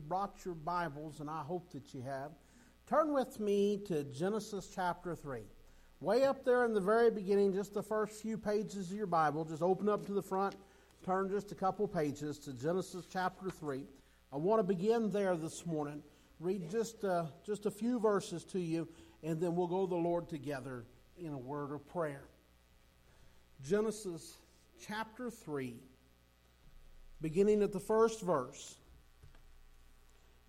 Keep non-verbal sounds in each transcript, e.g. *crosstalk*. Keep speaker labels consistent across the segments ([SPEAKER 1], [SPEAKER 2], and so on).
[SPEAKER 1] you've brought your Bibles, and I hope that you have, turn with me to Genesis chapter 3. Way up there in the very beginning, just the first few pages of your Bible, just open up to the front, turn just a couple pages to Genesis chapter 3. I want to begin there this morning. Read just, uh, just a few verses to you, and then we'll go to the Lord together in a word of prayer. Genesis chapter 3, beginning at the first verse.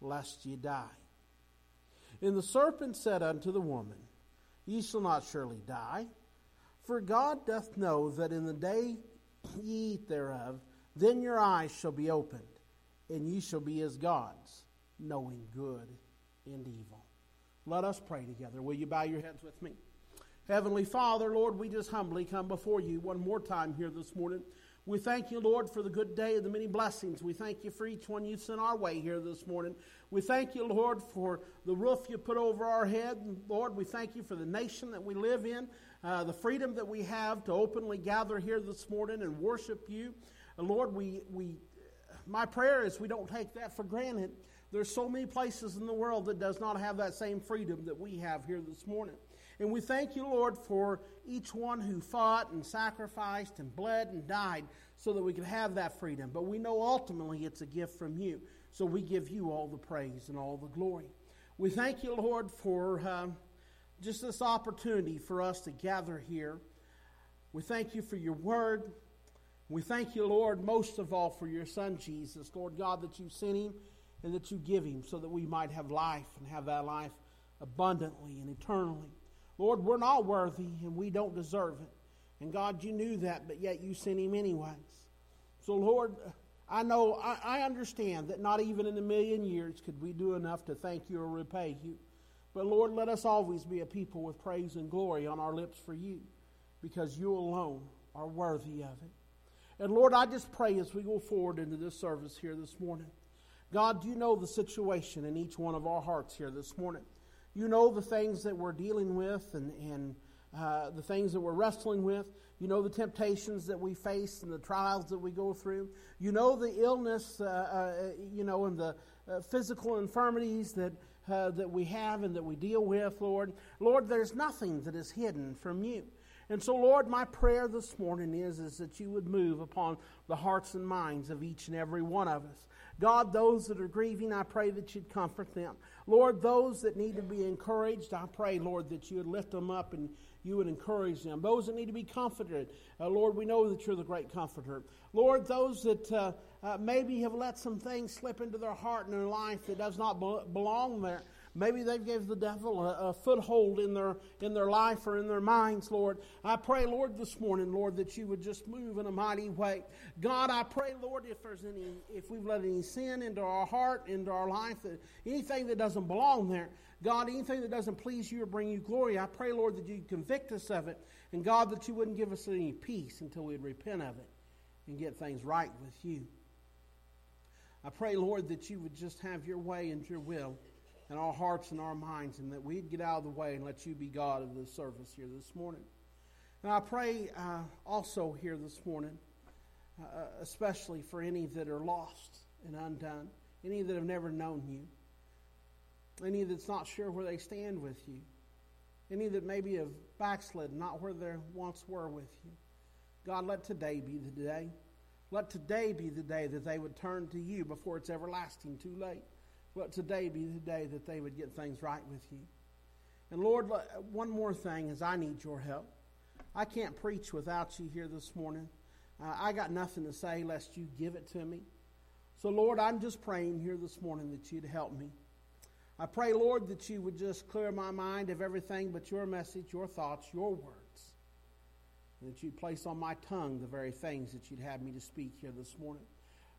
[SPEAKER 1] lest ye die. And the serpent said unto the woman, Ye shall not surely die, for God doth know that in the day ye eat thereof, then your eyes shall be opened, and ye shall be as gods, knowing good and evil. Let us pray together. Will you bow your heads with me? Heavenly Father, Lord, we just humbly come before you one more time here this morning. We thank you, Lord, for the good day and the many blessings. We thank you for each one you sent our way here this morning. We thank you, Lord, for the roof you put over our head. Lord, we thank you for the nation that we live in, uh, the freedom that we have to openly gather here this morning and worship you. Uh, Lord, we, we, my prayer is we don't take that for granted. There's so many places in the world that does not have that same freedom that we have here this morning. And we thank you, Lord, for each one who fought and sacrificed and bled and died so that we could have that freedom. But we know ultimately it's a gift from you. So we give you all the praise and all the glory. We thank you, Lord, for uh, just this opportunity for us to gather here. We thank you for your word. We thank you, Lord, most of all for your son Jesus, Lord God, that you sent him and that you give him so that we might have life and have that life abundantly and eternally. Lord, we're not worthy and we don't deserve it. And God, you knew that, but yet you sent him anyways. So, Lord, I know, I, I, understand that not even in a million years could we do enough to thank you or repay you. But, Lord, let us always be a people with praise and glory on our lips for you because you alone are worthy of it. And, Lord, I just pray as we go forward into this service here this morning. God, you know the situation in each one of our hearts here this morning. You know the things that we're dealing with and, and uh, the things that we're wrestling with. You know the temptations that we face and the trials that we go through. You know the illness, uh, uh, you know, and the uh, physical infirmities that, uh, that we have and that we deal with, Lord. Lord, there's nothing that is hidden from you. And so, Lord, my prayer this morning is, is that you would move upon the hearts and minds of each and every one of us. God, those that are grieving, I pray that you'd comfort them. Lord, those that need to be encouraged, I pray, Lord, that you would lift them up and you would encourage them. Those that need to be comforted, uh, Lord, we know that you're the great comforter. Lord, those that uh, uh, maybe have let some things slip into their heart and their life that does not be- belong there. Maybe they've gave the devil a, a, foothold in their in their life or in their minds, Lord. I pray, Lord, this morning, Lord, that you would just move in a mighty way. God, I pray, Lord, if there's any if we've let any sin into our heart, into our life, that anything that doesn't belong there, God, anything that doesn't please you or bring you glory, I pray, Lord, that you convict us of it. And God, that you wouldn't give us any peace until we'd repent of it and get things right with you. I pray, Lord, that you would just have your way and your will in our hearts and our minds, and that we'd get out of the way and let you be God of this service here this morning. And I pray uh, also here this morning, uh, especially for any that are lost and undone, any that have never known you, any that's not sure where they stand with you, any that maybe have backslidden, not where they once were with you. God, let today be the day. Let today be the day that they would turn to you before it's everlasting too late. Let today be the day that they would get things right with you. And Lord, one more thing is I need your help. I can't preach without you here this morning. Uh, I got nothing to say lest you give it to me. So, Lord, I'm just praying here this morning that you'd help me. I pray, Lord, that you would just clear my mind of everything but your message, your thoughts, your words. And that you'd place on my tongue the very things that you'd have me to speak here this morning.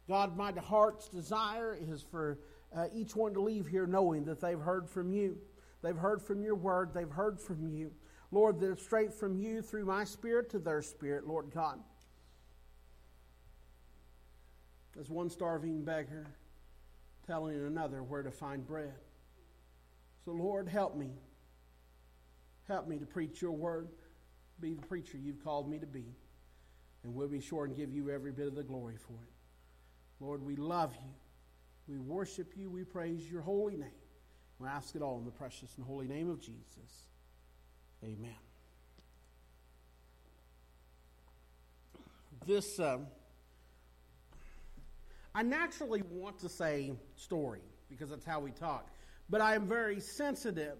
[SPEAKER 1] God, my heart's desire is for uh, each one to leave here knowing that they've heard from you. They've heard from your word. They've heard from you. Lord, that it's straight from you through my spirit to their spirit, Lord God. As one starving beggar telling another where to find bread. So, Lord, help me. Help me to preach your word, be the preacher you've called me to be. And we'll be sure and give you every bit of the glory for it. Lord, we love you. We worship you. We praise your holy name. We ask it all in the precious and holy name of Jesus. Amen. This, um, I naturally want to say story because that's how we talk, but I am very sensitive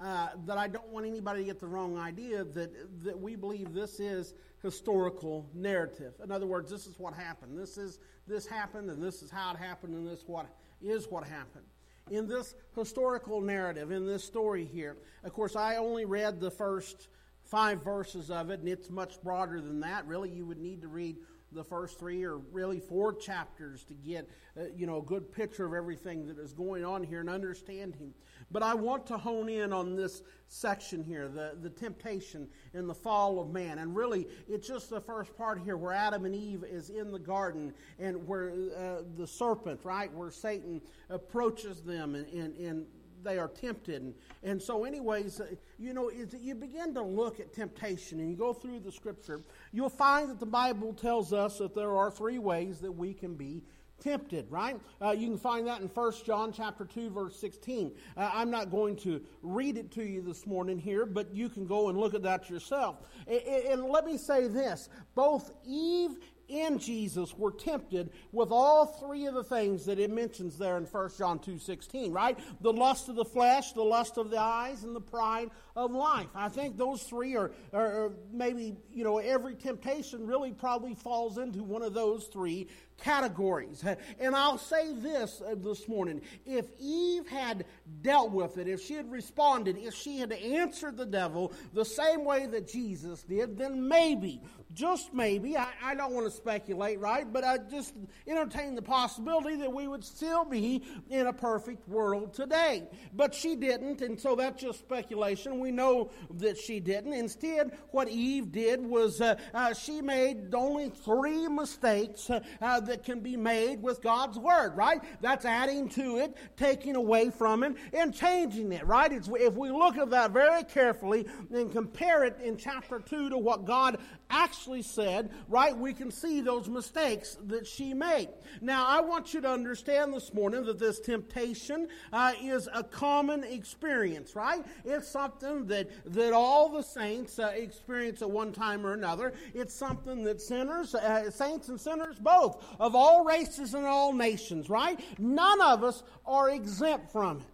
[SPEAKER 1] uh, that I don't want anybody to get the wrong idea that, that we believe this is historical narrative. In other words, this is what happened. This is this happened, and this is how it happened, and this what is what happened. In this historical narrative, in this story here, of course, I only read the first five verses of it, and it's much broader than that. Really, you would need to read the first three or really four chapters to get uh, you know a good picture of everything that is going on here and understand him. But i want to hone in on this section here the, the temptation and the fall of man. And really it's just the first part here where adam and eve is in the garden and where uh, the serpent right where satan approaches them and, and, and they are tempted. And, and so, anyways, uh, you know, you begin to look at temptation and you go through the scripture, you'll find that the Bible tells us that there are three ways that we can be tempted right? Uh, you can find that in 1 john chapter 2 verse 16 uh, i'm not going to read it to you this morning here but you can go and look at that yourself. And, and let me say this. Both eve in Jesus were tempted with all three of the things that it mentions there in 1 John 2:16, right? The lust of the flesh, the lust of the eyes, and the pride of life. I think those three are, are maybe, you know, every temptation really probably falls into one of those three categories. And I'll say this uh, this morning. If Eve had dealt with it, if she had responded, if she had answered the devil the same way that Jesus did, then maybe just maybe, I, I, don't want to speculate, right? But I just entertain the possibility that we would still be in a perfect world today. But she didn't, and so that's just speculation. We know that she didn't. Instead, what Eve did was uh, uh, she made only three mistakes uh, uh that can be made with God's Word, right? That's adding to it, taking away from it, and changing it, right? It's, if we look at that very carefully and compare it in chapter 2 to what God actually said, right, we can see those mistakes that she made. Now, I want you to understand this morning that this temptation uh, is a common experience, right? It's something that, that all the saints uh, experience at one time or another. It's something that sinners, uh, saints and sinners both, of all races and all nations, right? None of us are exempt from it.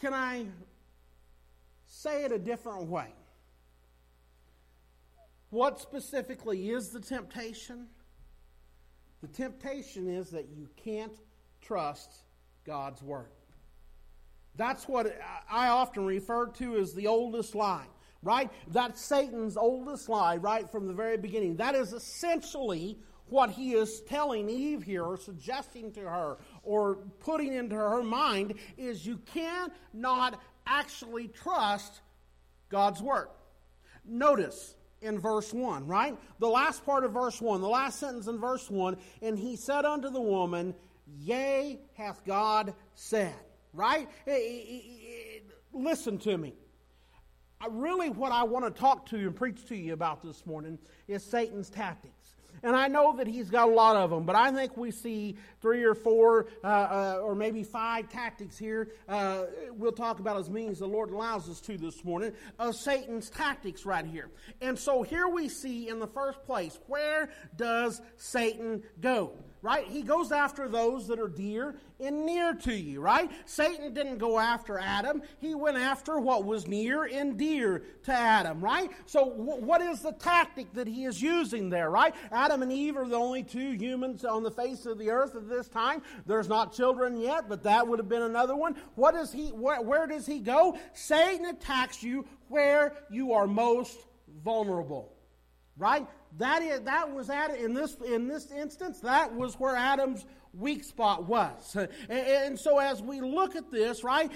[SPEAKER 1] Can I say it a different way? What specifically is the temptation? The temptation is that you can't trust God's Word. That's what I often refer to as the oldest lie, right? That's Satan's oldest lie right from the very beginning. That is essentially what he is telling Eve here, or suggesting to her, or putting into her mind, is you cannot actually trust God's Word. Notice, in verse 1, right? The last part of verse 1, the last sentence in verse 1, and he said unto the woman, Yea, hath God said, right? Eh, eh, eh, listen to me. I Really, what I want to talk to you and preach to you about this morning is Satan's tactics. And I know that he's got a lot of them, but I think we see three or four uh, uh, or maybe five tactics here. Uh, we'll talk about as many as the Lord allows us to this morning of Satan's tactics right here. And so here we see in the first place, where does Satan go? Right? He goes after those that are dear and near to you, right? Satan didn't go after Adam. He went after what was near and dear to Adam, right? So, w- what is the tactic that he is using there, right? Adam and Eve are the only two humans on the face of the earth at this time. There's not children yet, but that would have been another one. What does he, where, where does he go? Satan attacks you where you are most vulnerable, right? That is that was at in this in this instance that was where Adam's weak spot was. *laughs* And, and so as we look at this, right,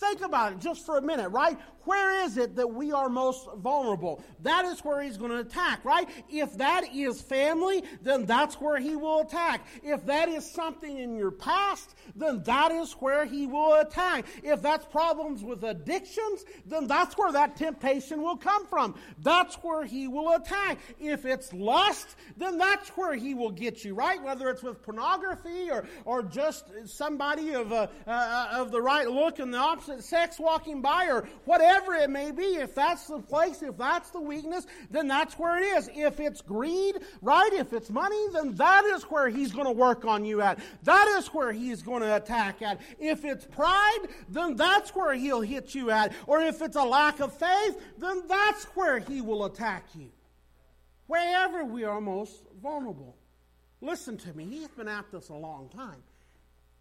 [SPEAKER 1] think about it just for a minute, right? Where is it that we are most vulnerable? That is where he's going to attack, right? If that is family, then that's where he will attack. If that is something in your past, then that is where he will attack. If that's problems with addictions, then that's where that temptation will come from. That's where he will attack. If it's lust, then that's where he will get you, right? Whether it's with pornography or, or just somebody of, a, uh, of the right look and the opposite sex walking by or whatever whatever it may be, if that's the place, if that's the weakness, then that's where it is. If it's greed, right? If it's money, then that is where he's going to work on you at. That is where he's going to attack at. If it's pride, then that's where he'll hit you at. Or if it's a lack of faith, then that's where he will attack you. Wherever we are most vulnerable. Listen to me, he's been at this a long time.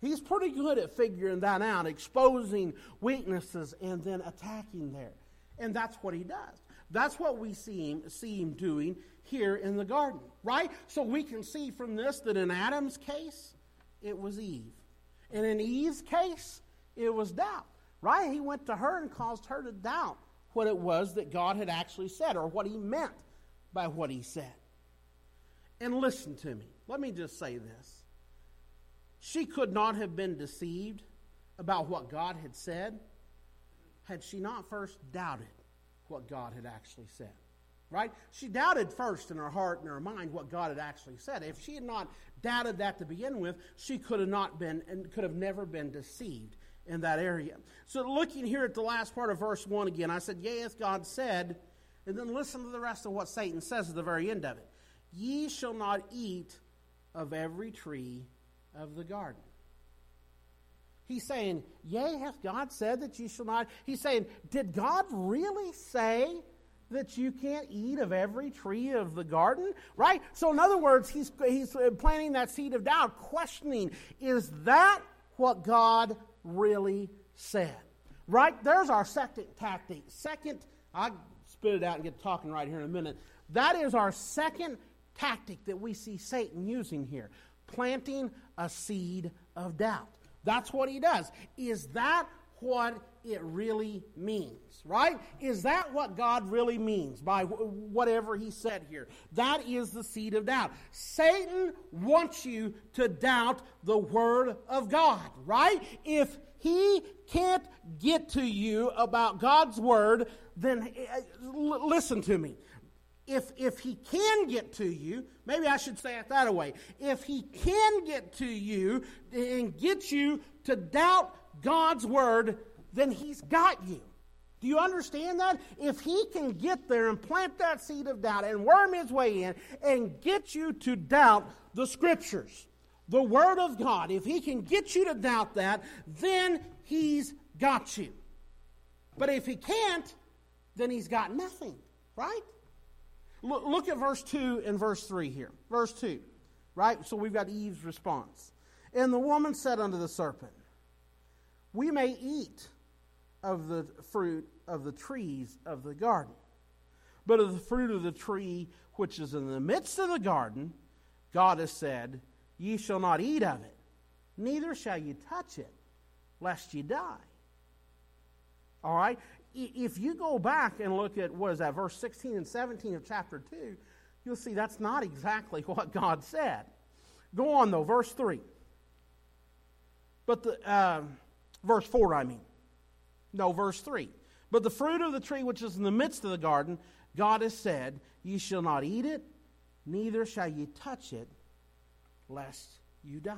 [SPEAKER 1] He's pretty good at figuring that out, exposing weaknesses and then attacking there. And that's what he does. That's what we see him, see him doing here in the garden, right? So we can see from this that in Adam's case, it was Eve. And in Eve's case, it was doubt, right? He went to her and caused her to doubt what it was that God had actually said or what he meant by what he said. And listen to me. Let me just say this she could not have been deceived about what God had said had she not first doubted what God had actually said. Right? She doubted first in her heart and her mind what God had actually said. If she had not doubted that to begin with, she could have not been and could have never been deceived in that area. So looking here at the last part of verse 1 again, I said, Yea, as God said, and then listen to the rest of what Satan says at the very end of it. Ye shall not eat of every tree of the garden. He's saying, Yea, hath God said that you shall not? He's saying, Did God really say that you can't eat of every tree of the garden? Right? So, in other words, he's, he's planting that seed of doubt, questioning, Is that what God really said? Right? There's our second tactic. Second, I'll spit it out and get talking right here in a minute. That is our second tactic that we see Satan using here planting a seed of doubt. That's what he does. Is that what it really means, right? Is that what God really means by whatever he said here? That is the seed of doubt. Satan wants you to doubt the word of God, right? If he can't get to you about God's word, then uh, listen to me if, if he can get to you, maybe I should say it that way. If he can get to you and get you to doubt God's word, then he's got you. Do you understand that? If he can get there and plant that seed of doubt and worm his way in and get you to doubt the scriptures, the word of God, if he can get you to doubt that, then he's got you. But if he can't, then he's got nothing, right? Look, look at verse 2 and verse 3 here. Verse 2, right? So we've got Eve's response. And the woman said unto the serpent, We may eat of the fruit of the trees of the garden, but of the fruit of the tree which is in the midst of the garden, God has said, Ye shall not eat of it, neither shall ye touch it, lest ye die. All right? If you go back and look at, what is that, verse 16 and 17 of chapter 2, you'll see that's not exactly *laughs* what God said. Go on, though, verse 3. But the, uh, verse 4, I mean. No, verse 3. But the fruit of the tree which is in the midst of the garden, God has said, Ye shall not eat it, neither shall ye touch it, lest you die.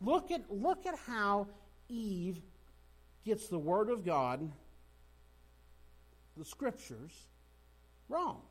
[SPEAKER 1] Look at, look at how Eve gets the word of God the scriptures wrong.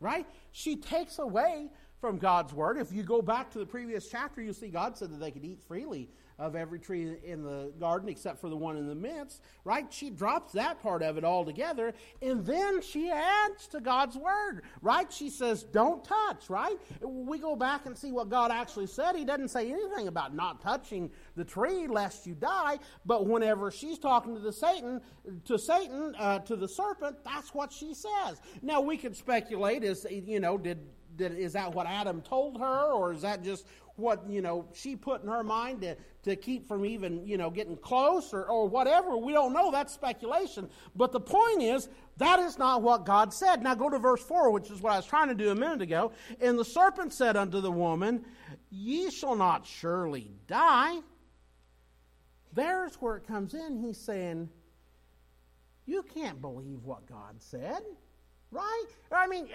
[SPEAKER 1] Right? She takes away from God's word. If you go back to the previous chapter, you'll see God said that they could eat freely of every tree in the garden except for the one in the midst, right? She drops that part of it altogether, and then she adds to God's word, right? She says, don't touch, right? We go back and see what God actually said. He doesn't say anything about not touching the tree lest you die, but whenever she's talking to the Satan, to Satan, uh, to the serpent, that's what she says. Now we could speculate, is you know, did did, is that what Adam told her, or is that just what you know she put in her mind to, to keep from even you know getting close or, or whatever. We don't know. That's speculation. But the point is that is not what god said. Now go to verse 4 which is what i was trying to do a minute ago. And the serpent said unto the woman ye shall not surely die. There's where it comes in. He's saying you can't believe what god said right? I mean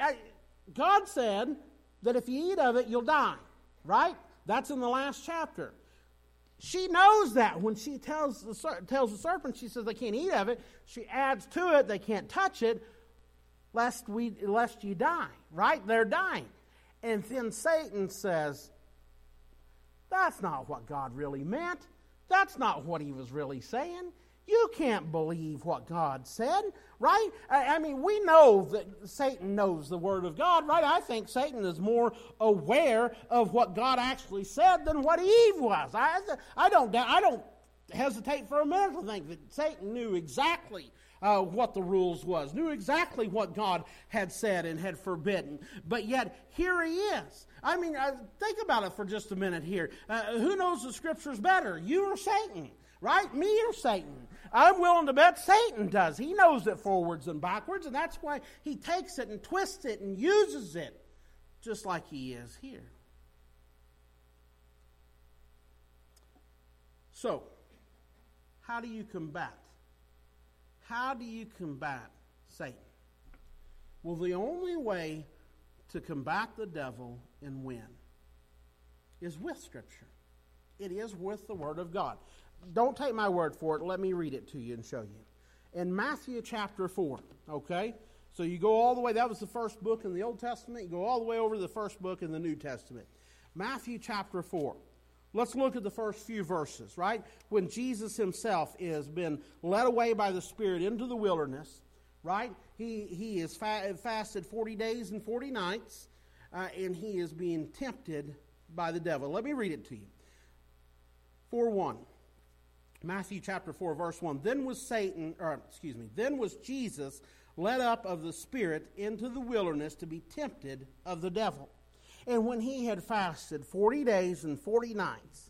[SPEAKER 1] god said that if you eat of it you'll die right that's in the last chapter. She knows that when she tells the, tells the serpent, she says they can't eat of it. She adds to it, they can't touch it, lest, we, lest you die. Right? They're dying. And then Satan says, That's not what God really meant. That's not what he was really saying. You can't believe what God said, right? I, mean, we know that Satan knows the Word of God, right? I think Satan is more aware of what God actually said than what Eve was. I, I, don't, I don't hesitate for a minute to think that Satan knew exactly uh, what the rules was, knew exactly what God had said and had forbidden. But yet, here he is. I mean, uh, think about it for just a minute here. Uh, who knows the scriptures better, you or Satan? Right? Me or Satan? I'm willing to bet Satan does. He knows it forwards and backwards, and that's why he takes it and twists it and uses it just like he is here. So, how do you combat? How do you combat Satan? Well, the only way to combat the devil and win is with Scripture. It is with the Word of God don't take my word for it. Let me read it to you and show you. In Matthew chapter 4, okay? So you go all the way, that was the first book in the Old Testament. You go all the way over to the first book in the New Testament. Matthew chapter 4. Let's look at the first few verses, right? When Jesus himself is been led away by the Spirit into the wilderness, right? He, he is fa- fasted 40 days and 40 nights, uh, and he is being tempted by the devil. Let me read it to you. 4 1. Matthew chapter 4, verse 1. Then was Satan, or excuse me, then was Jesus led up of the Spirit into the wilderness to be tempted of the devil. And when he had fasted 40 days and 40 nights,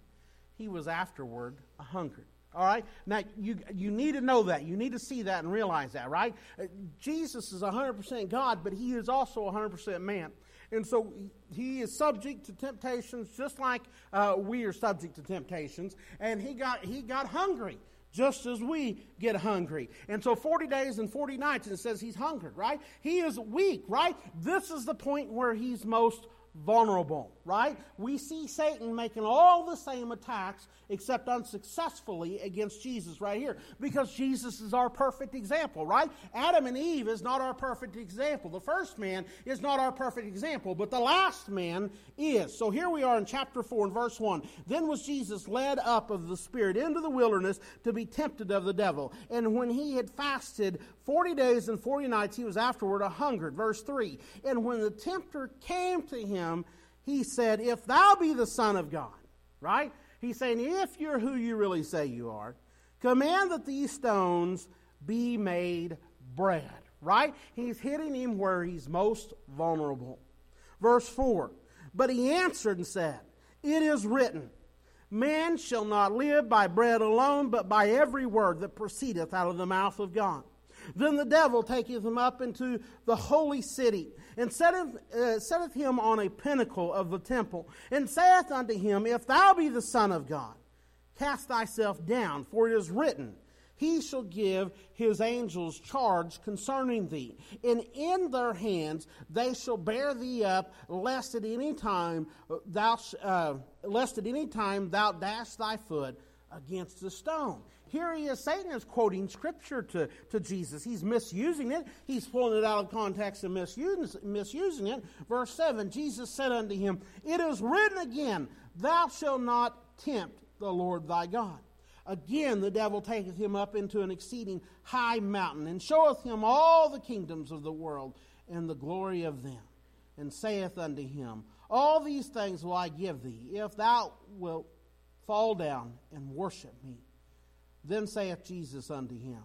[SPEAKER 1] he was afterward a hungered. All right? Now, you, you need to know that. You need to see that and realize that, right? Uh, Jesus is 100% God, but he is also 100% man. And so he is subject to temptations just like uh, we are subject to temptations. And he got, he got hungry just as we get hungry. And so 40 days and 40 nights, and it says he's hungered, right? He is weak, right? This is the point where he's most vulnerable, right? We see Satan making all the same attacks except unsuccessfully against Jesus right here because Jesus is our perfect example, right? Adam and Eve is not our perfect example. The first man is not our perfect example, but the last man is. So here we are in chapter 4 and verse 1. Then was Jesus led up of the Spirit into the wilderness to be tempted of the devil. And when he had fasted 40 days and 40 nights, he was afterward a hungered. Verse 3. And when the tempter came to him, he said, If thou be the Son of God, right? He's saying, if you're who you really say you are, command that these stones be made bread. Right? He's hitting him where he's most vulnerable. Verse 4 But he answered and said, It is written, Man shall not live by bread alone, but by every word that proceedeth out of the mouth of God. Then the devil taketh him up into the holy city, and setteth, uh, setteth him on a pinnacle of the temple, and saith unto him, If thou be the Son of God, cast thyself down, for it is written, He shall give his angels charge concerning thee, and in their hands they shall bear thee up, lest at any time thou, uh, lest at any time thou dash thy foot against the stone. Here he is, Satan is quoting scripture to, to Jesus. He's misusing it. He's pulling it out of context and misusing, misusing it. Verse 7 Jesus said unto him, It is written again, Thou shalt not tempt the Lord thy God. Again, the devil taketh him up into an exceeding high mountain, and showeth him all the kingdoms of the world and the glory of them, and saith unto him, All these things will I give thee, if thou wilt fall down and worship me. Then saith Jesus unto him,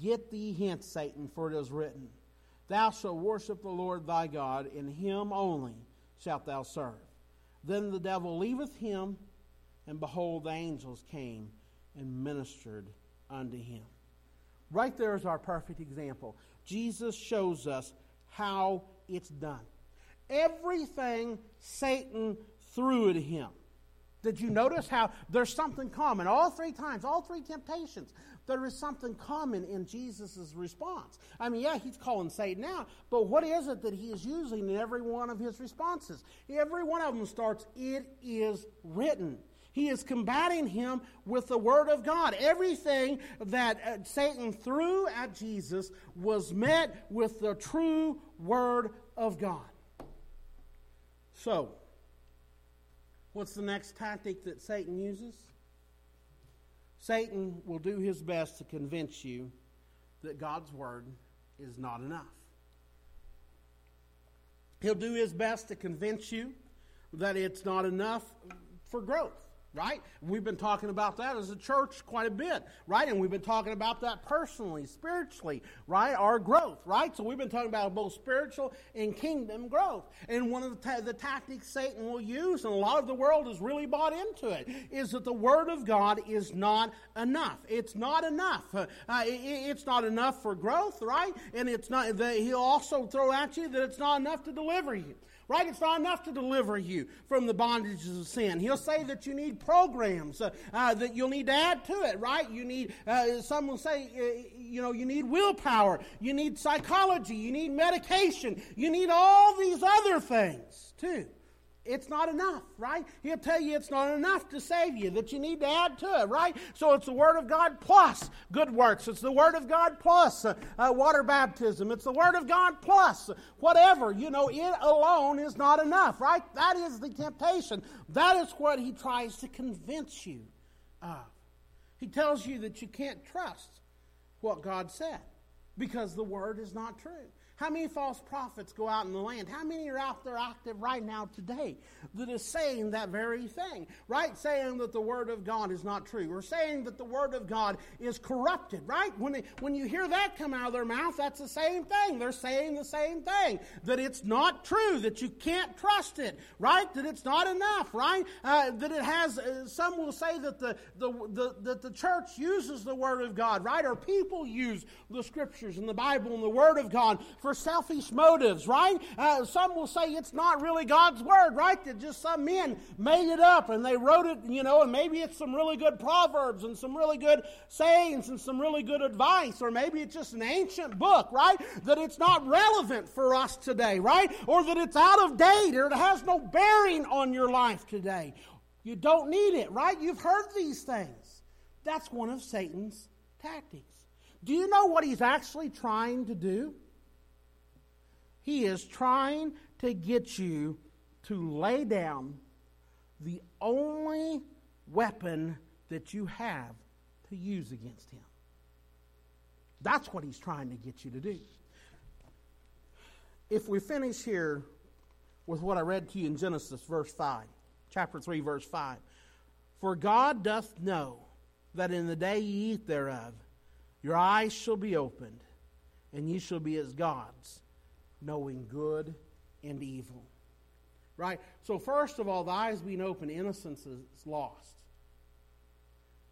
[SPEAKER 1] Get thee hence, Satan, for it is written, Thou shalt worship the Lord thy God, and him only shalt thou serve. Then the devil leaveth him and behold, the angels came and ministered unto him. Right there is our perfect example. Jesus shows us how it's done. Everything Satan threw at him. Did you notice how there's something common? All three times, all three temptations, there is something common in Jesus' response. I mean, yeah, he's calling Satan out, but what is it that he is using in every one of his responses? Every one of them starts, It is written. He is combating him with the Word of God. Everything that uh, Satan threw at Jesus was met with the true Word of God. So, what's the next tactic that Satan uses? Satan will do his best to convince you that God's Word is not enough. He'll do his best to convince you that it's not enough for growth right? We've been talking about that as a church quite a bit, right? And we've been talking about that personally, spiritually, right? Our growth, right? So we've been talking about both spiritual and kingdom growth. And one of the, ta- the tactics Satan will use, and a lot of the world has really bought into it, is that the Word of God is not enough. It's not enough. Uh, it, it's not enough for growth, right? And it's not. The, he'll also throw at you that it's not enough to deliver you. Right? It's not enough to deliver you from the bondages of sin. He'll say that you need programs uh, uh, that you'll need to add to it, right? You need, uh, some will say, uh, you know, you need willpower, you need psychology, you need medication, you need all these other things too it's not enough, right? He'll tell you it's not enough to save you, that you need to add to it, right? So it's the Word of God plus good works. It's the Word of God plus uh, uh, water baptism. It's the Word of God plus whatever. You know, it alone is not enough, right? That is the temptation. That is what he tries to convince you of. He tells you that you can't trust what God said because the Word is not true. How many false prophets go out in the land? How many are out there active right now today that is saying that very thing? Right? Saying that the Word of God is not true, or saying that the Word of God is corrupted, right? When, they, when you hear that come out of their mouth, that's the same thing. They're saying the same thing that it's not true, that you can't trust it, right? That it's not enough, right? Uh, that it has, uh, some will say that the, the, the, that the church uses the Word of God, right? Or people use the Scriptures and the Bible and the Word of God for selfish motives, right? Uh, some will say it's not really God's word, right? That just some men made it up and they wrote it, you know, and maybe it's some really good proverbs and some really good sayings and some really good advice, or maybe it's just an ancient book, right? That it's not relevant for us today, right? Or that it's out of date or it has no bearing on your life today. You don't need it, right? You've heard these things. That's one of Satan's tactics. Do you know what he's actually trying to do? He is trying to get you to lay down the only weapon that you have to use against him. That's what he's trying to get you to do. If we finish here with what I read to you in Genesis, verse 5, chapter 3, verse 5. For God doth know that in the day ye eat thereof, your eyes shall be opened, and ye shall be as gods, knowing good and evil. Right? So, first of all, the eyes being open, innocence is lost.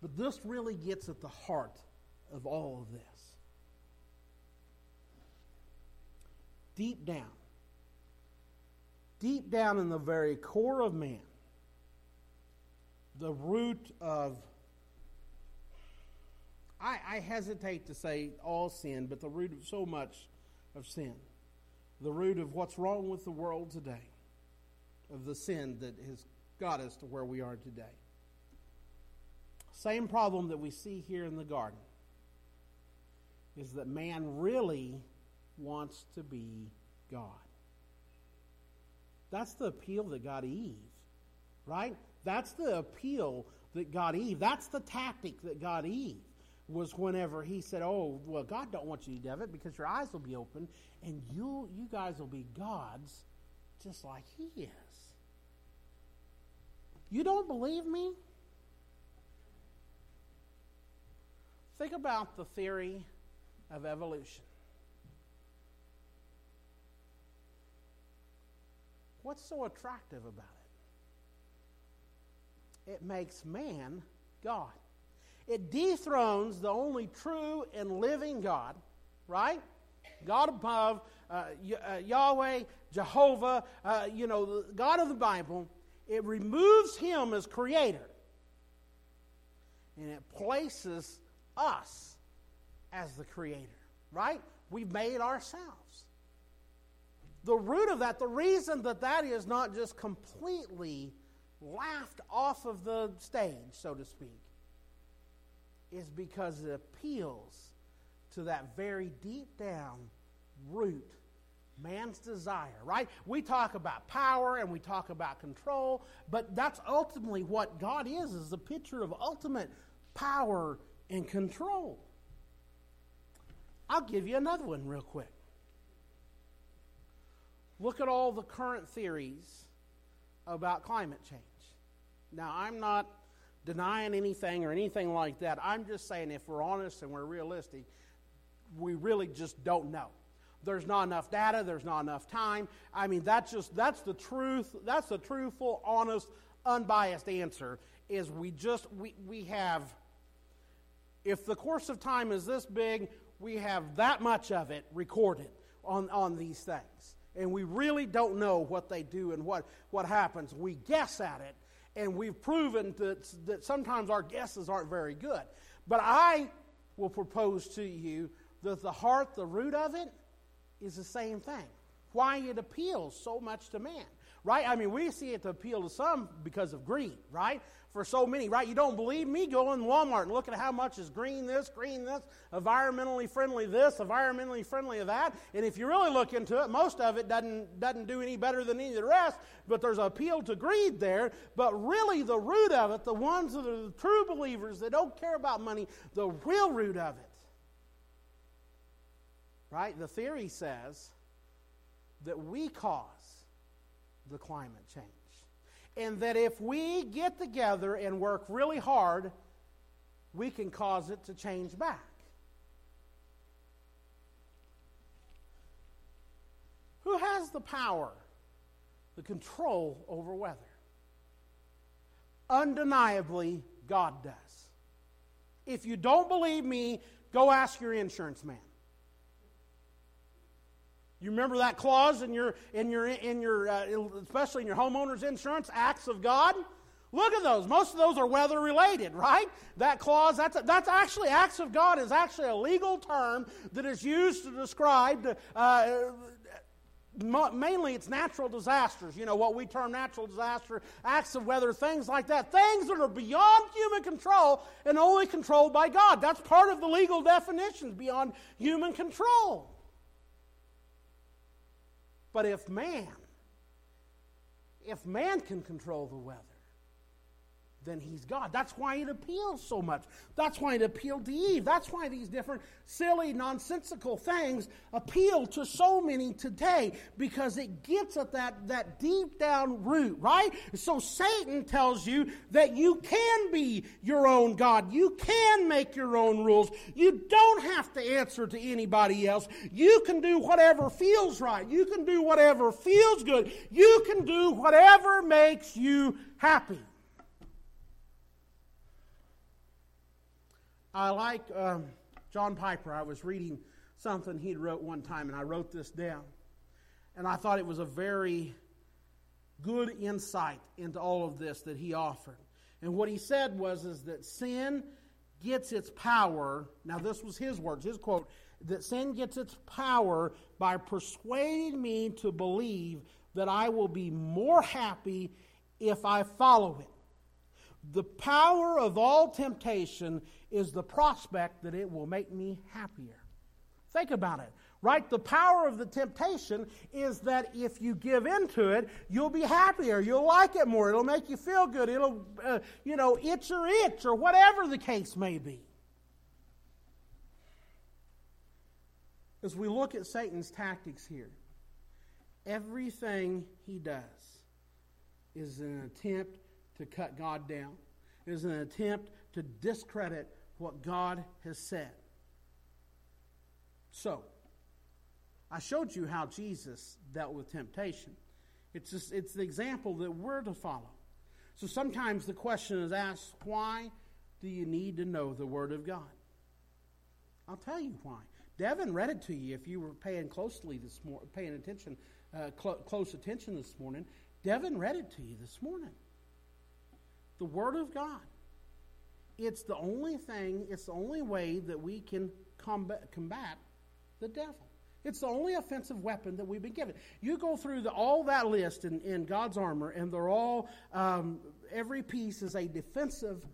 [SPEAKER 1] But this really gets at the heart of all of this. Deep down, deep down in the very core of man, the root of, I, I hesitate to say all sin, but the root of so much of sin the root of what's wrong with the world today, of the sin that has got us to where we are today. Same problem that we see here in the garden is that man really wants to be God. That's the appeal that got Eve, right? That's the appeal that got Eve. That's the tactic that got Eve was whenever he said, "Oh, well, God don't want you to do it because your eyes will be open and you you guys will be gods just like he is." You don't believe me? Think about the theory of evolution. What's so attractive about it? It makes man God. It dethrones the only true and living God, right? God above, uh, uh, Yahweh, Jehovah, uh, you know, God of the Bible. It removes him as creator. And it places us as the creator, right? We've made ourselves. The root of that, the reason that that is not just completely laughed off of the stage, so to speak, is because it appeals to that very deep down root man's desire, right? We talk about power and we talk about control, but that's ultimately what God is, is a picture of ultimate power and control. I'll give you another one real quick. Look at all the current theories about climate change. Now, I'm not denying anything or anything like that. I'm just saying if we're honest and we're realistic, we really just don't know. There's not enough data, there's not enough time. I mean, that's just that's the truth. That's the truthful, honest, unbiased answer is we just we we have if the course of time is this big, we have that much of it recorded on, on these things. And we really don't know what they do and what, what happens. We guess at it, and we've proven that, that sometimes our guesses aren't very good. But I will propose to you that the heart, the root of it, is the same thing. Why it appeals so much to man, right? I mean, we see it to appeal to some because of greed, right? for so many, right? You don't believe me? Go in Walmart and look at how much is green this, green this, environmentally friendly this, environmentally friendly that. And if you really look into it, most of it doesn't, doesn't do any better than any of the rest, but there's an appeal to greed there. But really, the root of it, the ones that are the true believers that don't care about money, the real root of it, right? The theory says that we cause the climate change and that if we get together and work really hard, we can cause it to change back. Who has the power, the control over weather? Undeniably, God does. If you don't believe me, go ask your insurance man. You remember that clause in your, in your, in your uh, especially in your homeowner's insurance, acts of God? Look at those. Most of those are weather related, right? That clause, that's, that's actually, acts of God is actually a legal term that is used to describe, uh, mainly it's natural disasters. You know, what we term natural disaster, acts of weather, things like that. Things that are beyond human control and only controlled by God. That's part of the legal definitions, beyond human control. But if man, if man can control the weather, then he's God. That's why it appeals so much. That's why it appealed to Eve. That's why these different silly, nonsensical things appeal to so many today because it gets at that, that deep down root, right? So Satan tells you that you can be your own God. You can make your own rules. You don't have to answer to anybody else. You can do whatever feels right. You can do whatever feels good. You can do whatever makes you happy. I like um, John Piper. I was reading something he wrote one time, and I wrote this down. And I thought it was a very good insight into all of this that he offered. And what he said was is that sin gets its power. Now this was his words, his quote, that sin gets its power by persuading me to believe that I will be more happy if I follow it. The power of all temptation is the prospect that it will make me happier. Think about it, right? The power of the temptation is that if you give into it, you'll be happier. You'll like it more. It'll make you feel good. It'll, uh, you know, itch or itch or whatever the case may be. As we look at Satan's tactics here, everything he does is an attempt to cut God down, is an attempt to discredit what God has said. So, I showed you how Jesus dealt with temptation. It's, just, it's the example that we're to follow. So sometimes the question is asked, why do you need to know the Word of God? I'll tell you why. Devin read it to you if you were paying closely this morning, paying attention, uh, cl- close attention this morning. Devin read it to you this morning. The Word of God. It's the only thing, it's the only way that we can combat, combat the devil. It's the only offensive weapon that we've been given. You go through the, all that list in, in, God's armor, and they're all, um, every piece is a defensive,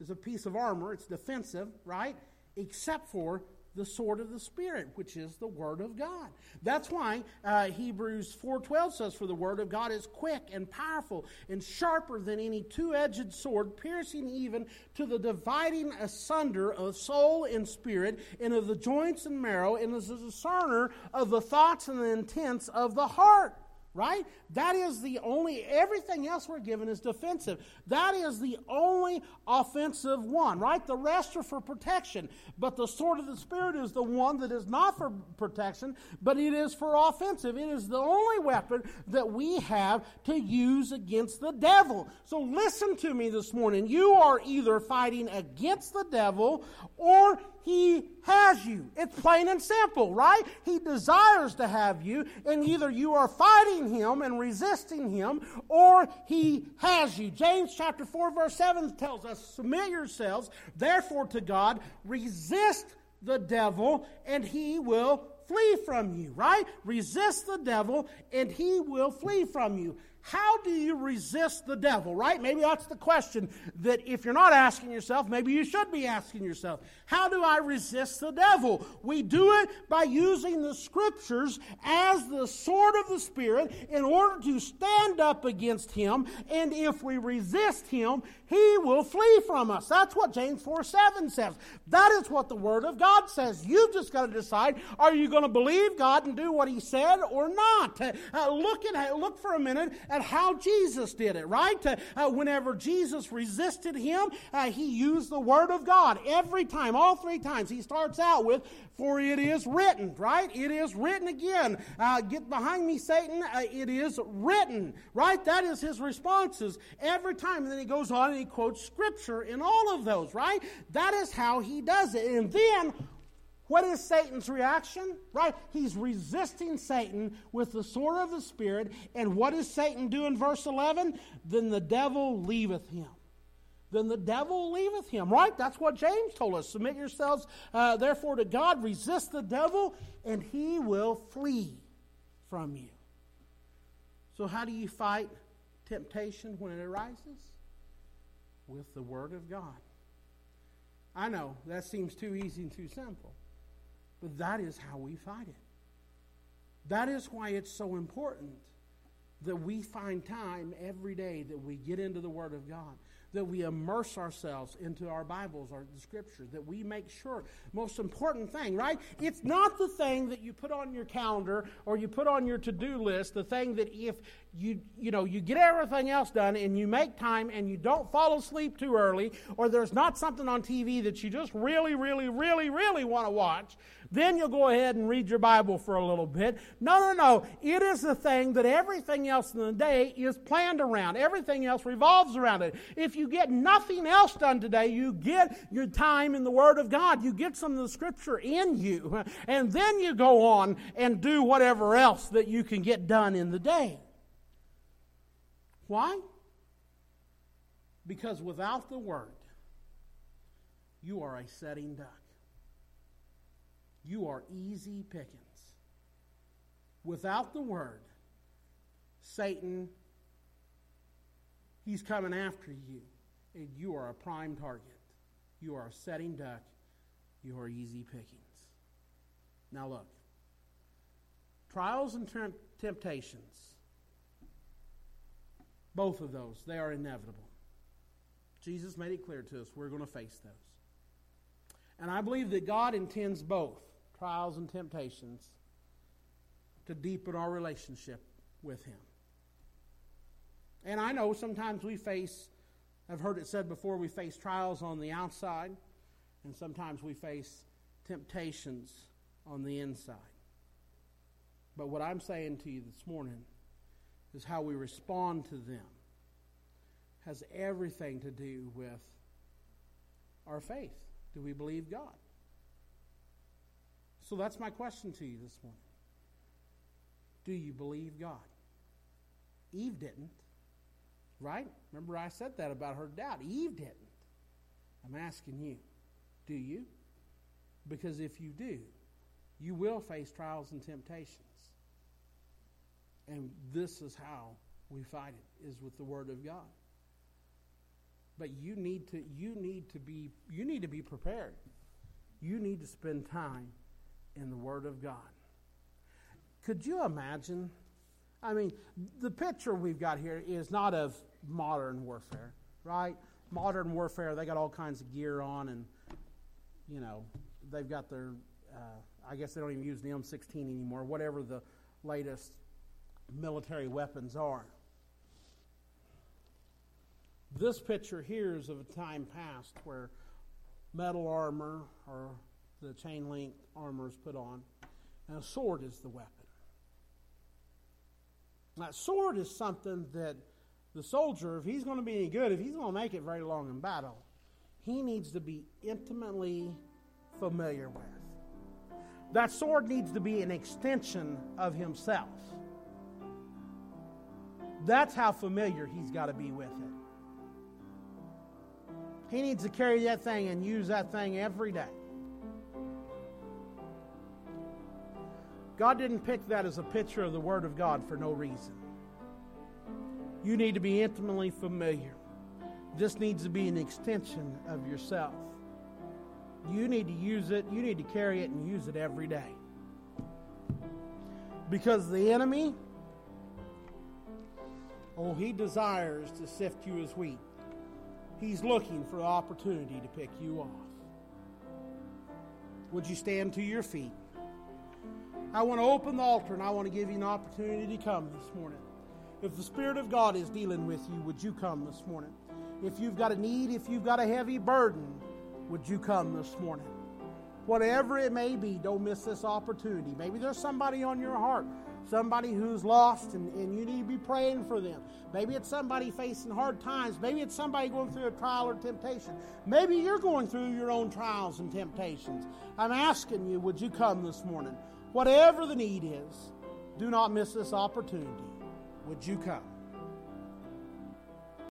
[SPEAKER 1] is a piece of armor. It's defensive, right? Except for the sword of the spirit which is the word of god. That's why uh, hebrews 4.12 says for the word of god is quick and powerful and sharper than any two-edged sword piercing even to the dividing asunder of soul and spirit and of the joints and marrow and is a discerner of the thoughts and the intents of the heart right? That is the only, everything else we're given is defensive. That is the only offensive one, right? The rest are for protection. But the sword of the Spirit is the one that is not for protection, but it is for offensive. It is the only weapon that we have to use against the devil. So listen to me this morning. You are either fighting against the devil or he has you. It's plain and simple, right? He desires to have you, and either you are fighting him and resisting him, or he has you. James chapter 4, verse 7 tells us, Submit yourselves, therefore, to God, resist the devil, and he will flee from you, right? Resist the devil, and he will flee from you. How do you resist the devil, right? Maybe that's the question that if you're not asking yourself, maybe you should be asking yourself. How do I resist the devil? We do it by using the scriptures as the sword of the Spirit in order to stand up against him. And if we resist him, he will flee from us. That's what James 4 7 says. That is what the Word of God says. You've just got to decide are you going to believe God and do what He said or not? Uh, look, at, look for a minute at how Jesus did it, right? Uh, whenever Jesus resisted Him, uh, He used the Word of God. Every time, all three times, He starts out with, For it is written, right? It is written again. Uh, get behind me, Satan. Uh, it is written, right? That is His responses every time. And then He goes on and he quotes scripture in all of those, right? That is how he does it. And then what is Satan's reaction? Right? He's resisting Satan with the sword of the Spirit. And what does Satan do in verse 11? Then the devil leaveth him. Then the devil leaveth him, right? That's what James told us. Submit yourselves, uh, therefore, to God. Resist the devil, and he will flee from you. So, how do you fight temptation when it arises? with the Word of God. I know that seems too easy and too simple, but that is how we fight it. That is why it's so important that we find time every day that we get into the Word of God that we immerse ourselves into our Bibles or the Scriptures, that we make sure. Most important thing, right? It's not the thing that you put on your calendar or you put on your to-do list, the thing that if you you know you get everything else done and you make time and you don't fall asleep too early or there's not something on TV that you just really really really really want to watch then you'll go ahead and read your Bible for a little bit. No, no, no. It is the thing that everything else in the day is planned around. Everything else revolves around it. If you get nothing else done today, you get your time in the Word of God. You get some of the Scripture in you. And then you go on and do whatever else that you can get done in the day. Why? Because without the Word, you are a setting duck you are easy pickings. Without the word, Satan He's coming after you, and you are a prime target. You are a setting duck. You are easy pickings. Now, look trials and temptations, both of those, they are inevitable. Jesus made it clear to us we're going to face those. And I believe that God intends both trials and temptations to deepen our relationship with Him. And I know sometimes we face, I've heard it said before, we face trials on the outside, and sometimes we face temptations on the inside. But what I'm saying to you this morning is how we respond to them has everything to do with our faith. Do we believe God? So that's my question to you this morning. Do you believe God? Eve didn't. Right? Remember, I said that about her doubt. Eve didn't. I'm asking you, do you? Because if you do, you will face trials and temptations. And this is how we fight it, is with the Word of God. But you need to you need to be you need to be prepared. You need to spend time in the Word of God. Could you imagine? I mean, the picture we've got here is not of modern warfare, right? Modern warfare, they got all kinds of gear on, and you know, they've got their. Uh, I guess they don't even use the M16 anymore. Whatever the latest military weapons are. This picture here is of a time past where metal armor or the chain link armor is put on, and a sword is the weapon. That sword is something that the soldier, if he's going to be any good, if he's going to make it very long in battle, he needs to be intimately familiar with. That sword needs to be an extension of himself. That's how familiar he's got to be with it. He needs to carry that thing and use that thing every day. God didn't pick that as a picture of the Word of God for no reason. You need to be intimately familiar. This needs to be an extension of yourself. You need to use it, you need to carry it and use it every day. Because the enemy, oh, he desires to sift you as wheat. He's looking for the opportunity to pick you off. Would you stand to your feet? I want to open the altar and I want to give you an opportunity to come this morning. If the Spirit of God is dealing with you, would you come this morning? If you've got a need, if you've got a heavy burden, would you come this morning? Whatever it may be, don't miss this opportunity. Maybe there's somebody on your heart somebody who's lost and, and you need to be praying for them. Maybe it's somebody facing hard times. Maybe it's somebody going through a trial or temptation. Maybe you're going through your own trials and temptations. I'm asking you, would you come this morning? Whatever the need is, do not miss this opportunity. Would you come?